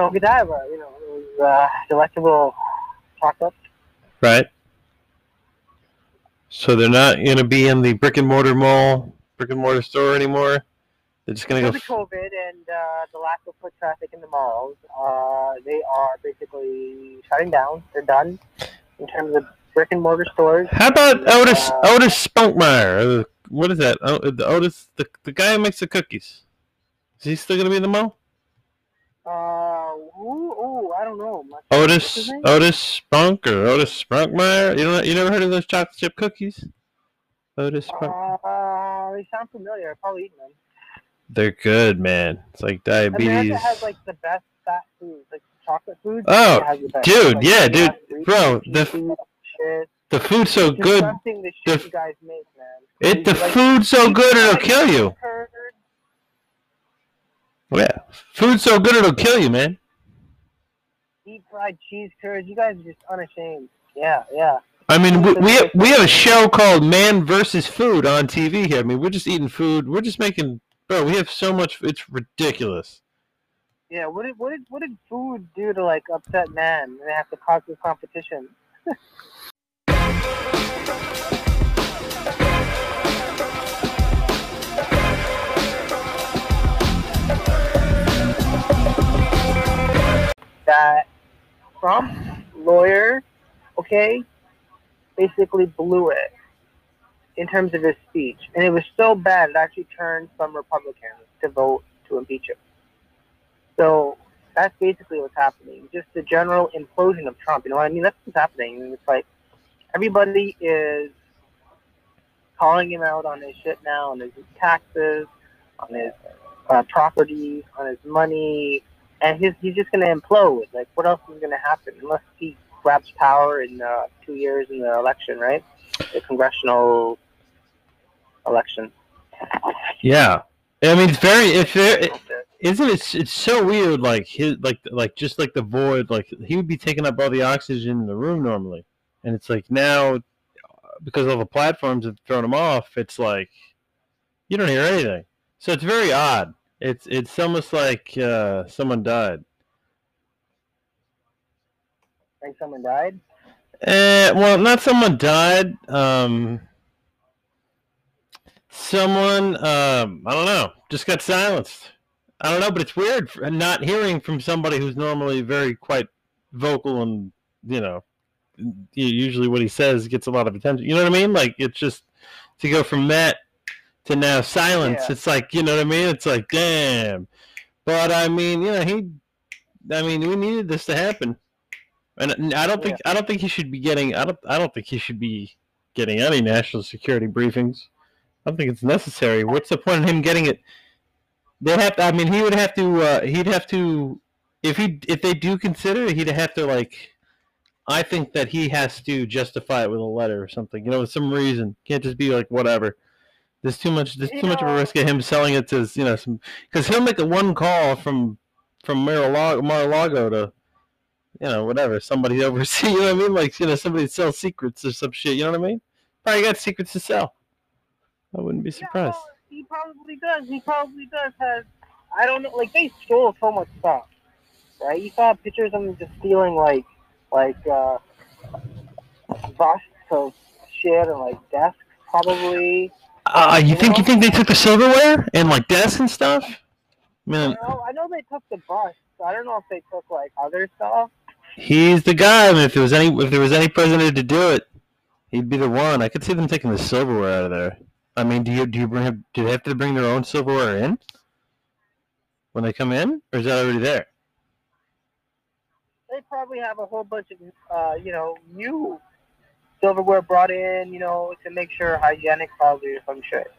know, Godiva, you know, it was uh, delectable chocolate. Right. So they're not going to be in the brick and mortar mall, brick and mortar store anymore. They're just going to go. Because of COVID and uh, the lack of foot traffic in the malls, uh, they are basically shutting down. They're done in terms of brick and mortar stores. How about Otis Uh, Otis Spunkmeyer? Uh, What is that? Oh, the Otis, the, the guy who makes the cookies. Is he still going to be in the mall? Uh, ooh, ooh, I don't know. What's his Otis? Otis Spunk or Otis Spunkmeyer? You know, you never heard of those chocolate chip cookies? Otis Spunk. Uh, they sound familiar. I've probably eaten them. They're good, man. It's like diabetes. America has like the best fat foods, like chocolate foods. Oh, it has the best. dude, Like, yeah, dude, have bro, the- Pieces, shit. The food's so It's good. disgusting the the you guys make, man. It the Like, food's so good it'll fried kill you. curd, Yeah, food's so good it'll kill you, man. Deep fried cheese curds. You guys are just unashamed. Yeah, yeah. I mean, we we have, we have a show called Man versus Food on TV here. I mean, we're just eating food. We're just making, bro. We have so much. It's ridiculous. Yeah, what did what did what did food do to like upset man? They have to cause this competition. that Trump lawyer, okay, basically blew it in terms of his speech, and it was so bad it actually turned some Republicans to vote to impeach him. So that's basically what's happening. Just the general implosion of Trump. You know what I mean? That's what's happening. It's like everybody is calling him out on his shit now, on his taxes, on his uh, property, on his money, and he's he's just going to implode. Like, what else is going to happen unless he grabs power in uh, two years in the election, right? The congressional election. Yeah, I mean, it's very. It's very. Isn't it? It's so weird. Like his, like, like just like the void. Like he would be taking up all the oxygen in the room normally, and it's like now, because all the platforms have thrown him off. It's like you don't hear anything. So it's very odd. It's it's almost like uh, someone died. Think someone died? Eh, well, not someone died. Um, someone, um, I don't know, just got silenced. I don't know, but it's weird not hearing from somebody who's normally very quite vocal and you know, usually what he says gets a lot of attention. You know what I mean? Like it's just to go from that to now silence. Yeah. It's like you know what I mean? It's like damn. But I mean, you know, he. I mean, we needed this to happen. And I don't think I don't think he should be getting I don't I don't think he should be getting any national security briefings. I don't think it's necessary. What's the point of him getting it? They have to. I mean, he would have to. Uh, he'd have to. If he if they do consider it, he'd have to like. I think that he has to justify it with a letter or something. You know, with some reason. Can't just be like whatever. There's too much. There's too much of a risk of him selling it to you know some because he'll make a one call from from Mar-a-Lago, Mar-a-Lago to you know, whatever, somebody overseas, you know what I mean? Like, you know, somebody sells secrets or some shit, you know what I mean? Probably got secrets to sell. I wouldn't be Yeah, surprised. well, he probably does. He probably does. Has I don't know. Like they stole so much stuff, right? You saw pictures of them just stealing like like uh, busts of shit and like desks, probably. Uh, you think you think they took the silverware and like desks and stuff? I I know, I know they took the bus. I don't know if they took like other stuff. he's the guy. I mean, if there was any if there was any president to do it, he'd be the one. I could see them taking the silverware out of there. I mean, do you do you bring do they have to bring their own silverware in when they come in, or is that already there? They probably have a whole bunch of uh, you know new silverware brought in, you know, to make sure hygienic probably or some shit.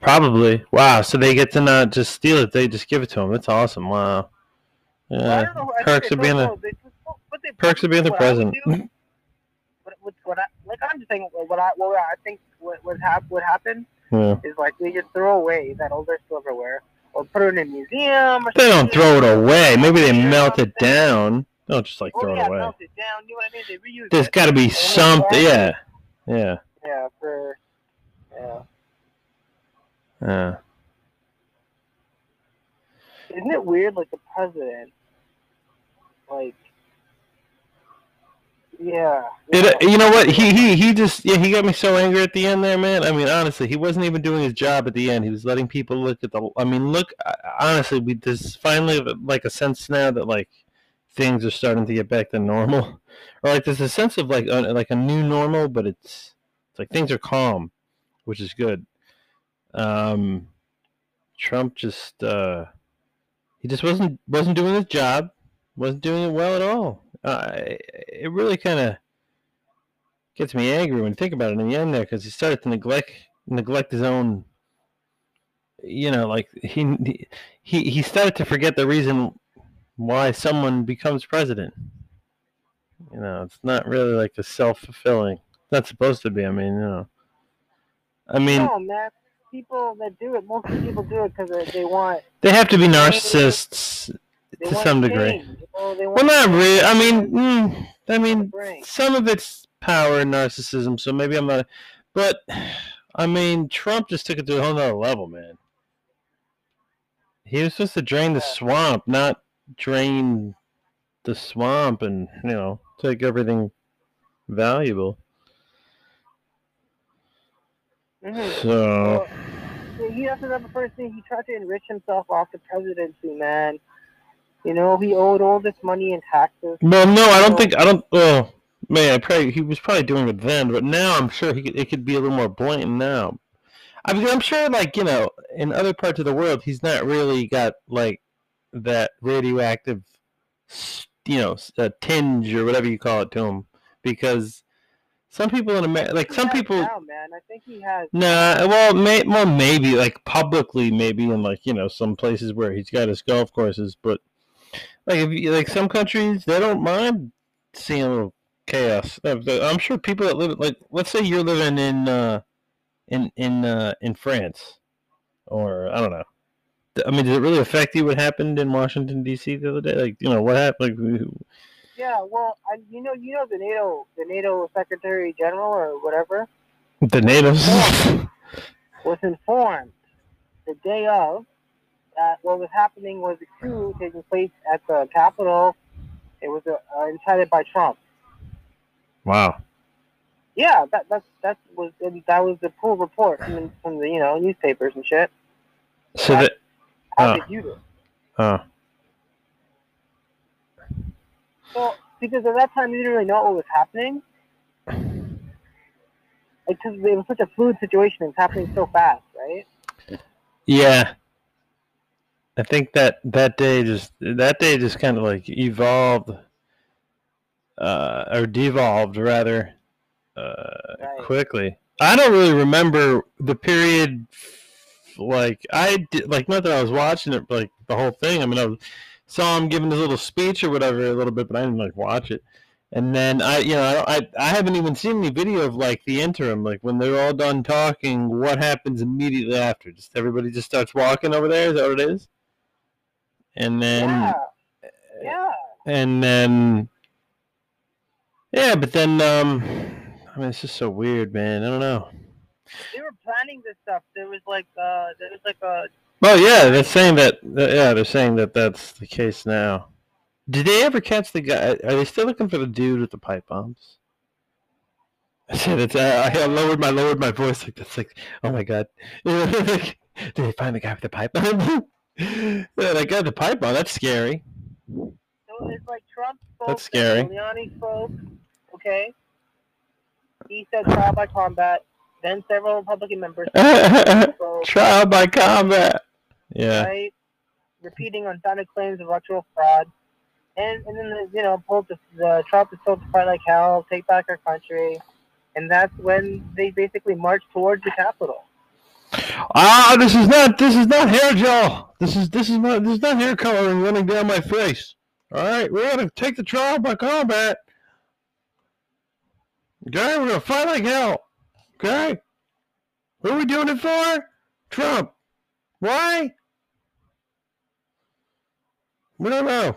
Probably. Wow. So they get to not just steal it; they just give it to them. That's awesome. Wow. I Yeah. don't know. I perks of being a know. They just- what they- perks of being the what president. do- What, what, what I, like I'm just saying, what I, what I think what would hap, would happen Yeah. is like they just throw away that older silverware or put it in a museum. Or They don't throw it away. Maybe they Yeah, melt it something. down. Don't just like Oh throw yeah, it away. melt it down. You know what I mean? They reuse There's it. got to be something. Yeah. Yeah. Yeah, for yeah. Yeah. Isn't it weird? Like the president like, yeah. Yeah. uh, you know what? He he he just yeah he got me so angry at the end there, man. I mean, honestly, he wasn't even doing his job at the end. He was letting people look at the. I mean, look. uh, Honestly, we just finally like a sense now that like things are starting to get back to normal, or like there's a sense of like a, like a new normal, but it's it's like things are calm, which is good. Um, Trump just uh, he just wasn't wasn't doing his job, wasn't doing it well at all. Uh, it really kind of gets me angry when you think about it in the end there because he started to neglect neglect his own you know like he he he started to forget the reason why someone becomes president you know it's not really like a self-fulfilling not supposed to be i mean you know i mean no, man. People that do it, most people do it because they, they want. they have to be narcissists To some degree. change, you know, well not really i mean mm, i mean some of it's power and narcissism, so maybe I'm not. But I mean, Trump just took it to a whole nother level, man. He was supposed to drain the swamp, not drain the swamp and you know take everything valuable. Mhm. So Well, he also first thing he tried to enrich himself off the presidency, man. You know, he owed all this money in taxes. Well, no, I don't think I don't. Oh man, I probably he was probably doing it then, but now I'm sure he could, it could be a little more blatant now. I mean, I'm sure, like you know, in other parts of the world, he's not really got like that radioactive, you know, s- uh, tinge or whatever you call it to him, because some people in America, like some people, now, man. I think he has. Nah, well, may, well, maybe like publicly, maybe in like you know some places where he's got his golf courses, but like if you, like some countries, they don't mind seeing a little chaos. Uh, I'm sure people that live like let's say you're living in uh, in in uh, in France, or I don't know. I mean, did it really affect you? What happened in Washington D.C. the other day? Like you know what happened? Like, who- Yeah, well, I, you know, you know the NATO, the NATO Secretary General or whatever the natives. was informed the day of that what was happening was a coup taking place at the Capitol. It was uh, incited by Trump. wow. Yeah, that that that was that was the full report from the, from the you know newspapers and shit. So that. How Oh. did you do? Oh. So because at that time you didn't really know what was happening. Because it was such a fluid situation, it's happening so fast, right? Yeah. I think that that day just that day just kind of like evolved uh or devolved rather uh Right. quickly. I don't really remember the period like I did like not that I was watching it like the whole thing. I mean I was, saw him giving his little speech or whatever a little bit but I didn't like watch it. And then I you know I I haven't even seen any video of like the interim like when they're all done talking what happens immediately after. Just everybody just starts walking over there is that what it is? And then yeah. Yeah. and then yeah, but then um I mean it's just so weird, man. I don't know. They were planning this stuff. There was like uh there was like a Oh yeah, they're saying that. Yeah, they're saying that that's the case now. Did they ever catch the guy? Are they still looking for the dude with the pipe bombs? I said it's. Uh, I lowered my lowered my voice like that's like. Oh my god! Did they find the guy with the pipe bomb? yeah, that guy with the pipe bomb. That's scary. so it's like Trump spoke That's scary. Giuliani spoke, okay? He said trial by combat. Then several Republican members Trial by combat. Yeah. right? Repeating unfounded claims of electoral fraud. And, and then, the, you know, pulled the, the Trump is told to fight like hell, take back our country. And that's when they basically marched towards the Capitol. Ah, this is not this is not hair gel. This is this is not this is not hair coloring running down my face. All right, we're gonna take the trial by combat. Okay, we're gonna fight like hell. Okay, who are we doing it for? Trump. Why? We don't know.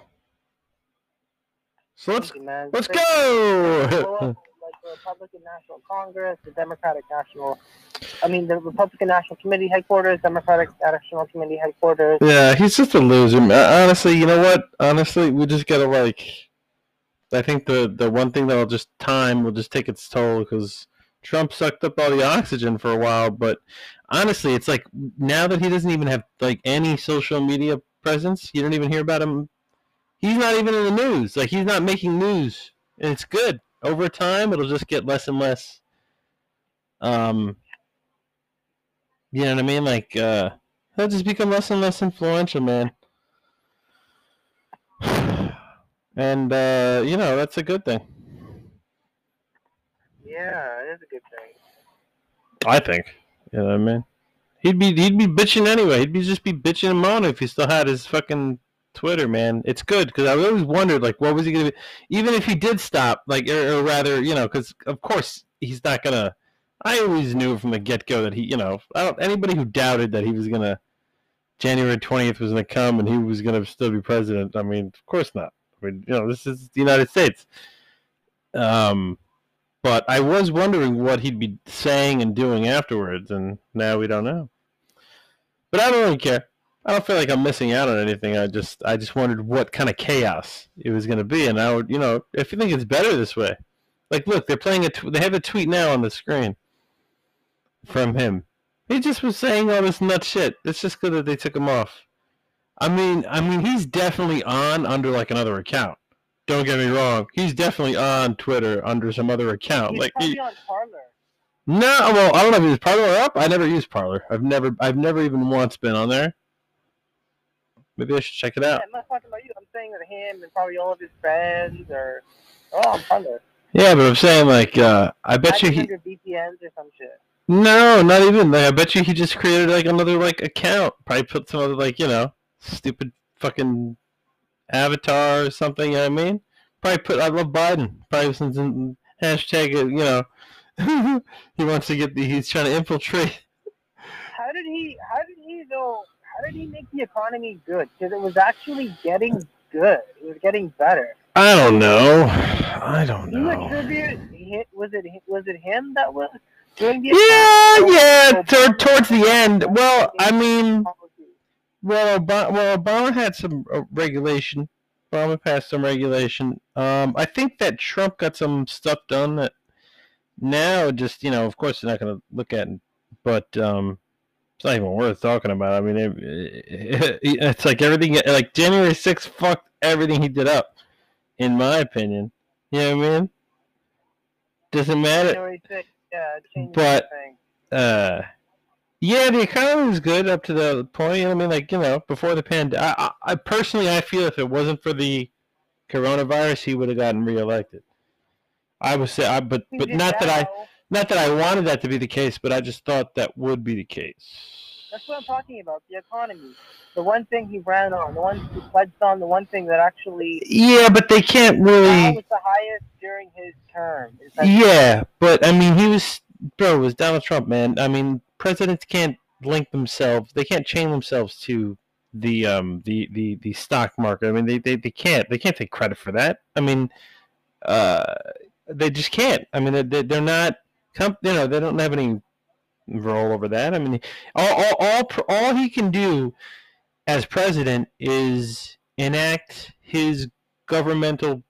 So let's let's go. Like the Republican National Congress, the Democratic National, I mean, the Republican National Committee headquarters, Democratic National Committee headquarters. Yeah, he's just a loser. man. Uh, honestly, you know what? Honestly, we just gotta like. I think the the one thing that'll just time will just take its toll because Trump sucked up all the oxygen for a while. But honestly, it's like now that he doesn't even have like any social media presence, you don't even hear about him. He's not even in the news. Like he's not making news, and it's good. Over time, it'll just get less and less. Um, you know what I mean? Like, uh, he'll just become less and less influential, man. And uh, you know that's a good thing. Yeah, it is a good thing. I think. You know what I mean? He'd be he'd be bitching anyway. He'd be just be bitching and moaning if he still had his fucking Twitter, man. It's good because I always wondered like what was he gonna be, even if he did stop, like or, or rather, you know, because of course he's not gonna. I always knew from the get go that he, you know, I don't anybody who doubted that he was gonna January twentieth was gonna come and he was gonna still be president. I mean, of course not. I mean, you know, this is the United States. Um, but I was wondering what he'd be saying and doing afterwards, and now we don't know. But I don't really care. I don't feel like I'm missing out on anything. I just I just wondered what kind of chaos it was going to be, and I would, you know, if you think it's better this way, like look, they're playing a they have a tweet now on the screen from him. He just was saying all this nut shit. It's just good that they took him off. I mean, I mean, he's definitely on under like another account. Don't get me wrong. He's definitely on Twitter under some other account. He's like probably he, on Parler. no, well, I don't know if he's Parler up. I never used Parler. I've never, I've never even once been on there. Maybe I should check it Yeah, out. I'm not talking about you. I'm saying that him and probably all of his friends or oh, on Parler. Yeah, but I'm saying like, uh, I bet you he. 900 VPNs or some shit. No, not even. Like, I bet you he just created like another like account. Probably put some other like you know stupid fucking avatar or something. You know what I mean? Probably put I love Biden. Probably since in hashtag you know he wants to get the he's trying to infiltrate. How did he? How did he though? How did he make the economy good? Because it was actually getting good. It was getting better. I don't know. I don't You know. attribute was it was it him that was doing the Yeah, yeah. Towards the end. Well, I mean? Well, Obama, well, Obama had some uh, regulation. Obama passed some regulation. Um, I think that Trump got some stuff done that now just you know, of course, they're not going to look at, but um, it's not even worth talking about. I mean, it, it, it's like everything, like January 6th fucked everything he did up, in my opinion. You know what I mean? Doesn't matter. January 6th, yeah, changed But- everything. uh yeah the economy was good up to the point know i mean like you know before the pandemic I, I, personally i feel if it wasn't for the coronavirus he would have gotten reelected i would say i but but not that i not that i wanted that to be the case but i just thought that would be the case That's what I'm talking about. The economy. The one thing he ran on. The one he pledged on. The one thing that actually yeah but they can't really was the highest during his term. Is that yeah but i mean he was bro it was donald trump man i mean presidents can't link themselves they can't chain themselves to the um the the, the stock market. I mean they, they they can't they can't take credit for that. I mean uh they just can't. I mean they, they're not comp you know they don't have any role over that. I mean all all all, all he can do as president is enact his governmental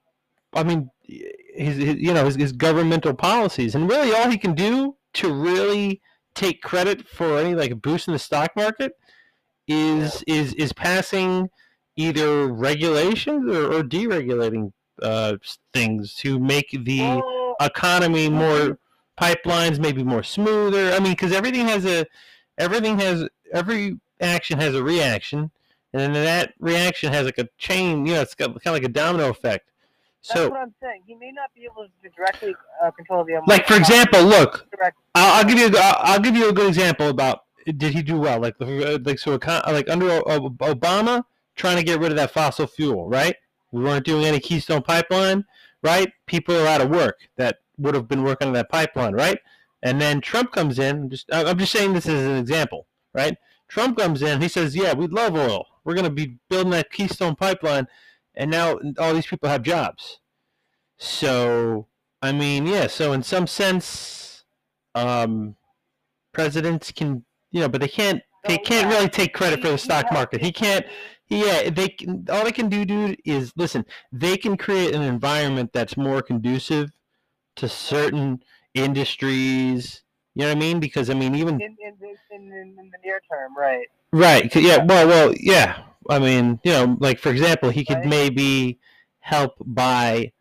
i mean his, his you know his, his governmental policies. And really all he can do to really take credit for any like a boost in the stock market is is is passing either regulations or, or deregulating uh, things to make the economy more pipelines maybe more smoother. I mean because everything has a everything has every action has a reaction and then that reaction has like a chain you know it's got kind of like a domino effect that's so what I'm saying. He may not be able to directly uh, control the like for example look I'll, I'll give you. I'll, I'll give you a good example about did he do well? Like, like so, like under Obama, trying to get rid of that fossil fuel, right? We weren't doing any Keystone Pipeline, right? People are out of work that would have been working on that pipeline, right? And then Trump comes in. Just, I'm just saying this as an example, right? Trump comes in. He says, "Yeah, we love oil. We're going to be building that Keystone Pipeline, and now all these people have jobs." So I mean, yeah. So in some sense, um, presidents can, you know, but they can't. They can't really take credit for the stock market. He can't. Yeah, they can. All they can do, dude, is listen. They can create an environment that's more conducive to certain industries. You know what I mean? Because I mean, even in, in, in, in, in the near term, right? Right. Yeah. Well. Well. Yeah. I mean, you know, like for example, he could maybe help by,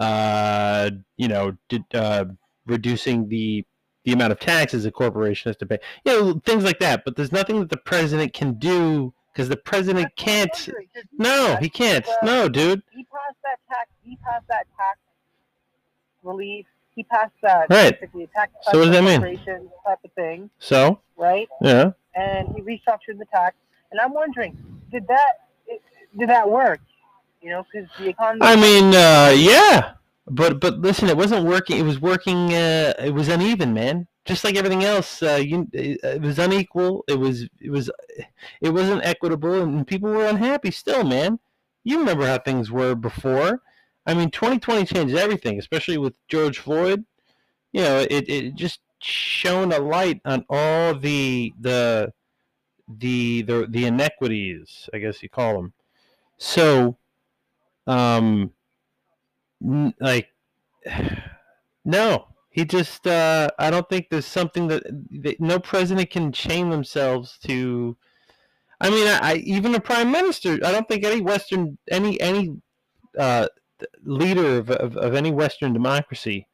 uh, you know, d- uh, reducing the the amount of taxes a corporation has to pay. You know, things like that. But there's nothing that the president can do because the president can't. No, he can't. No, dude. He passed that tax. He passed that tax relief. He passed that Right. basically tax So what does that mean? type of thing, So right? yeah. And he restructured the tax. And I'm wondering, did that did that work? You know, because the economy. I mean, uh, yeah, but but listen, it wasn't working. It was working. Uh, it was uneven, man. Just like everything else, uh, you, it was unequal. It was it was it wasn't equitable, and people were unhappy still, man. You remember how things were before. I mean, 2020 changed everything, especially with George Floyd. You know, it, it just shone a light on all the the the the the inequities, I guess you call them. So, um, like, no, he just. Uh, I don't think there's something that, that no president can chain themselves to. I mean, I, I even a prime minister. I don't think any Western any any uh, leader of, of, of any Western democracy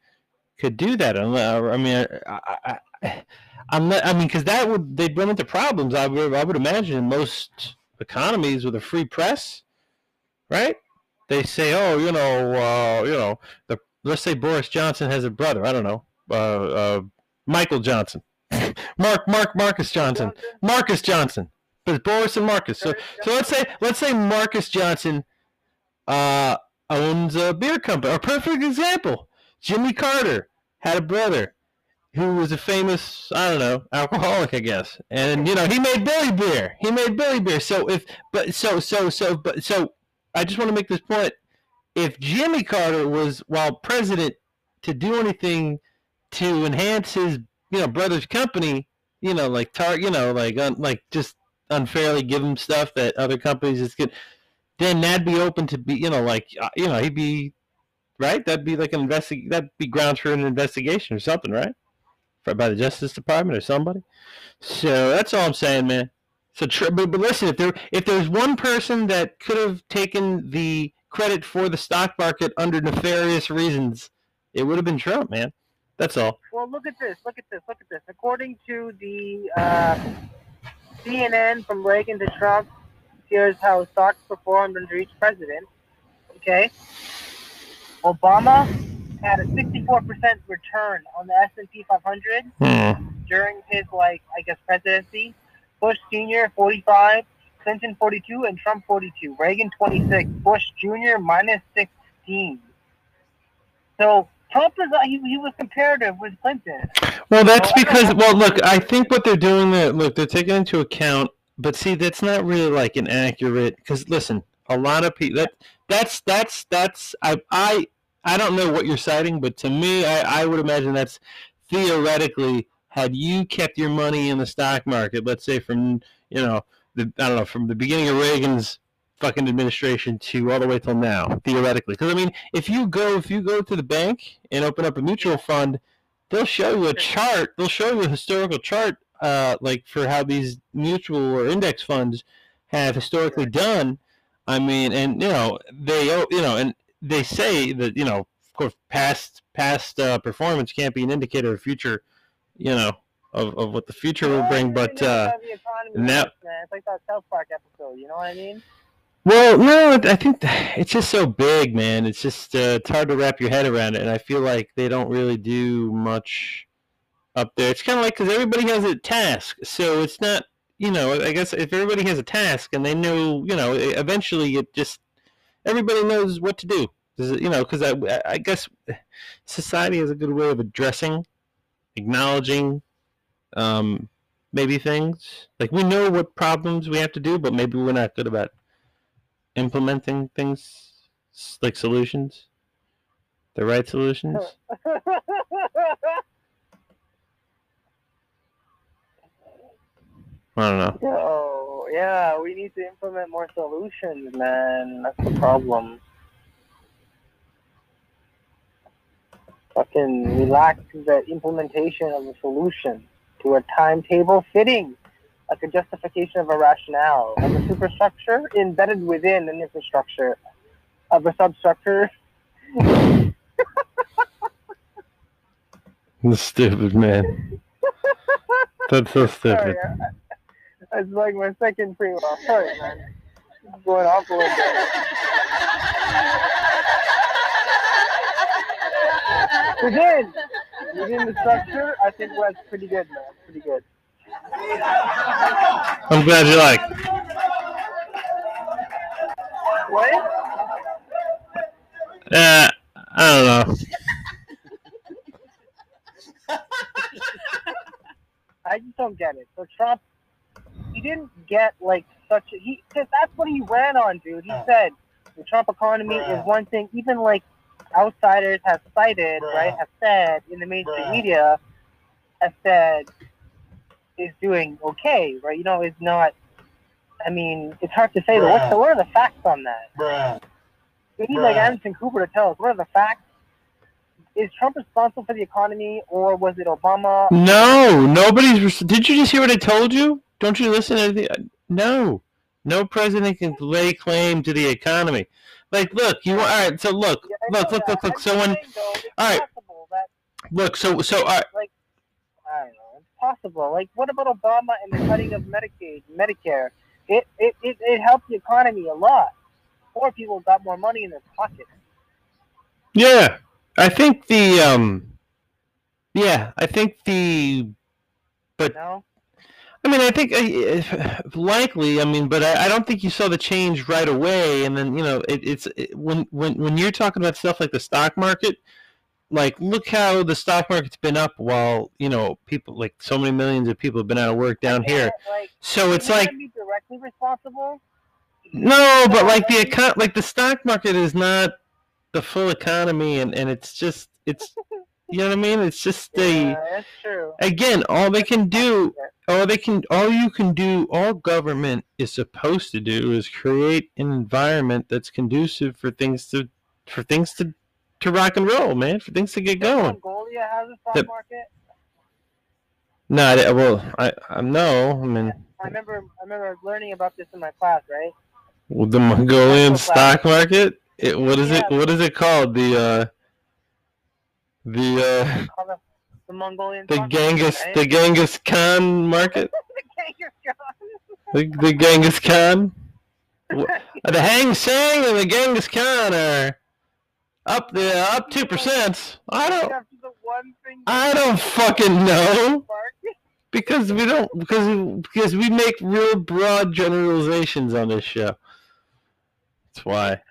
could do that. I mean, I, I, I, I'm not, I mean, because that would they'd run into problems. I would I would imagine in most economies with a free press, right? They say, oh, you know, uh, you know, the let's say Boris Johnson has a brother. I don't know, uh, uh, Michael Johnson, Mark Mark Marcus Johnson, Marcus Johnson. But it's Boris and Marcus. So so let's say let's say Marcus Johnson uh, owns a beer company. A perfect example. Jimmy Carter had a brother who was a famous, I don't know, alcoholic, I guess. And you know, he made Billy beer. He made Billy beer. So if but so so so but so I just want to make this point. If Jimmy Carter was while president to do anything to enhance his, you know, brother's company, you know, like tar, you know, like un, like just unfairly give him stuff that other companies just get, then that'd be open to be, you know, like uh, you know, he'd be right. That'd be like an investig. That'd be grounds for an investigation or something, right? By the Justice Department or somebody. So that's all I'm saying, man. So, but, but listen, if there if there's one person that could have taken the credit for the stock market under nefarious reasons, it would have been Trump, man. That's all. Well, look at this. Look at this. Look at this. According to the uh, CNN from Reagan to Trump, here's how stocks performed under each president. Okay. Obama had a 64% return on the S&P 500 Hmm. during his, like, I guess, presidency. Bush Sr. 45, Clinton 42, and Trump 42. Reagan 26, Bush Jr. minus 16. So Trump is he, he was comparative with Clinton. Well, that's Well, because well, look, I think what they're doing there, look, they're taking into account, but see, that's not really like an accurate. Because listen, a lot of people that that's that's that's I I I don't know what you're citing, but to me, I I would imagine that's theoretically had you kept your money in the stock market, let's say from you know the I don't know from the beginning of Reagan's fucking administration to all the way till now, theoretically. Because I mean, if you go if you go to the bank and open up a mutual fund they'll show you a chart. They'll show you a historical chart, uh, like for how these mutual or index funds have historically done. I mean, and you know, they, you know, and they say that you know, of course, past past uh, performance can't be an indicator of future, you know, of, of what the future will bring. But uh, now- it's like that South Park episode. You know what I mean? Well, no, I think it's just so big, man. It's just uh, it's hard to wrap your head around it, and I feel like they don't really do much up there. It's kind of like because everybody has a task, so it's not, you know. I guess if everybody has a task and they know, you know, eventually it just everybody knows what to do. You know? Because I, I guess society has a good way of addressing, acknowledging, um, maybe things like we know what problems we have to do, but maybe we're not good about implementing things like solutions. The right solutions? I don't know. Yo, yeah, we need to implement more solutions, man. That's the problem. Fucking we lack the implementation of a solution to a timetable fitting, like a justification of a rationale, of a superstructure embedded within an infrastructure, of a substructure. Stupid man. That's so stupid. Sorry, I- That's like my second pre roll. Sorry, man. It's going off a little bit. Within, within the structure, I think was pretty good, man. Pretty good. I'm glad you like. What? Uh, I don't know. I just don't get it. So Trump, didn't get like such a he because that's what he ran on, dude. He said the Trump economy is one thing. Even like outsiders have cited, Bruh. right? Have said in the mainstream Bruh. media, have said is doing okay, right? You know, is not. I mean, it's hard to say. But what's the, what are the facts on that? Bruh. We need like Bruh. Anderson Cooper to tell us what are the facts. Is Trump responsible for the economy, or was it Obama? No, nobody's. res- Did you just hear what I told you? Don't you listen to the. No, no president can lay claim to the economy. Like, look, you all right? So look, Yeah, look, look, look, look. So when saying, though, it's all right. that look, so so all right, I don't know. It's possible. Like, what about Obama and the cutting of Medicaid, Medicare? It it, it, it helped the economy a lot. Poor people got more money in their pockets. yeah, I think the um, yeah, I think the You know? I mean, I think uh, likely. I mean, but I, I don't think you saw the change right away. And then you know, it, it's it, when when when you're talking about stuff like the stock market, like look how the stock market's been up while you know people like so many millions of people have been out of work down here. Like, So it's like directly responsible. no, but like the econ- like the stock market is not the full economy, and and it's just it's you know what I mean. It's just a Yeah, that's true. again all they can do all they can all you can do all government is supposed to do is create an environment that's conducive for things to for things to to rock and roll man for things to get going. Mongolia has a stock The- market. no I, well i i no i mean I remember I remember learning about this in my class, right? well, the mongolian stock market? It, what is it what is it called? The uh the uh the, Mongolian. the market, genghis right? the genghis khan market the Genghis Khan. the, the genghis khan The Hang Seng and the Genghis Khan are up the up two percent. I don't After the one thing I don't fucking know because we don't because because we make real broad generalizations on this show. That's why.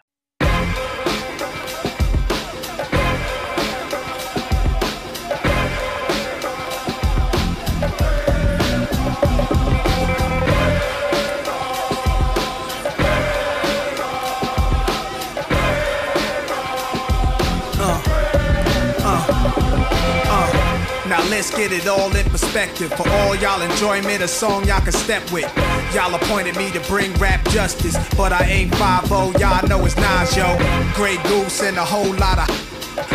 Get it all in perspective. For all y'all enjoyment, a song y'all can step with. Y'all appointed me to bring rap justice, but I ain't 5 y'all know it's Nas, yo. Grey Goose and a whole lot of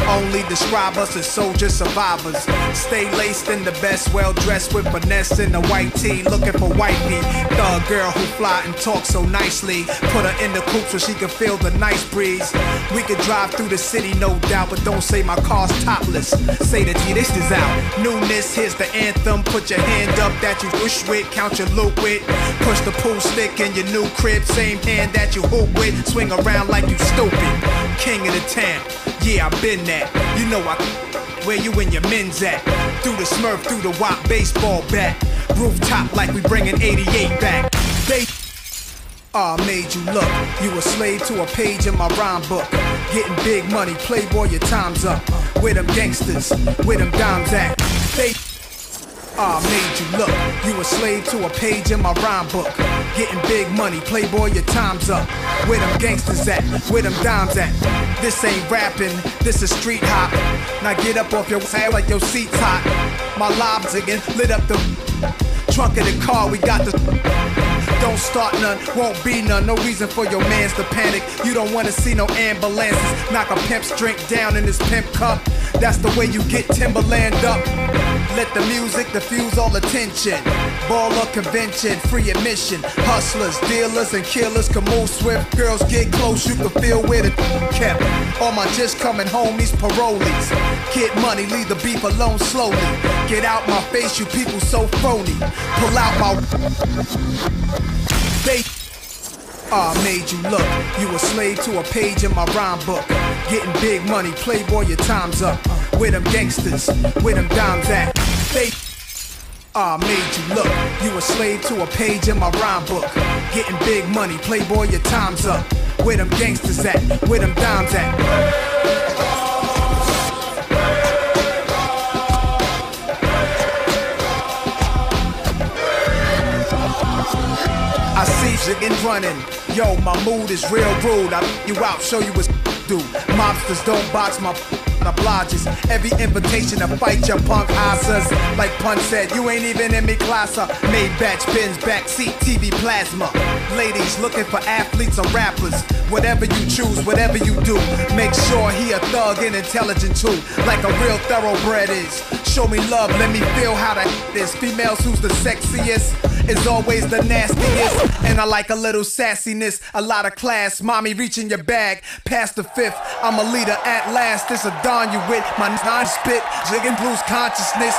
only describe us as soldier survivors. Stay laced in the best, well dressed with finesse in the white tee, looking for wifey. Thug girl who fly and talk so nicely. Put her in the coupe so she can feel the nice breeze. We could drive through the city, no doubt, but don't say my car's topless. Say that T, this is out. Newness, here's the anthem. Put your hand up that you wish with, count your loot with. Push the pool stick in your new crib, same hand that you hoop with. Swing around like you stupid. King of the town. Yeah, I've been that. You know I. Where you and your men's at? Through the smurf, through the wop baseball bat. Rooftop like we bringing 88 back. They. Ah, made you look. You a slave to a page in my rhyme book. Getting big money, playboy, your time's up. With them gangsters, with them dimes at? They. I made you look. You a slave to a page in my rhyme book. Getting big money, playboy, your time's up. Where them gangsters at? Where them dimes at? This ain't rapping, this is street hop. Now get up off your ass like your seat's hot. My lobs again lit up the trunk of the car. We got the don't start none, won't be none. No reason for your mans to panic. You don't wanna see no ambulances. Knock a pimp's drink down in his pimp cup. That's the way you get Timberland up. Let the music diffuse all attention. Baller convention, free admission. Hustlers, dealers, and killers can move swift. Girls get close, you can feel where the kept. All my just coming homies, parolees. Get money, leave the beef alone slowly. Get out my face, you people so phony. Pull out my. They. I made you look. You a slave to a page in my rhyme book. Getting big money, playboy, your time's up. Where them gangsters, where them dimes at? They. I made you look. You a slave to a page in my rhyme book. Getting big money, playboy, your time's up. Where them gangsters at? Where them dimes at? I see chicken running. Yo, my mood is real rude. I you out, show you what's do. Mobsters don't box my obliges. Every invitation to fight your punk asses. Like Pun said, you ain't even in me class. Made batch bins, backseat, TV plasma. Ladies looking for athletes or rappers. Whatever you choose, whatever you do, make sure he a thug and intelligent too. Like a real thoroughbred is. Show me love, let me feel how to eat this. Females who's the sexiest is always the nastiest. And I like a little sassiness, a lot of class. Mommy reaching your bag, past the fifth. I'm a leader at last. This a dawn you with my nine spit, jigging blues consciousness.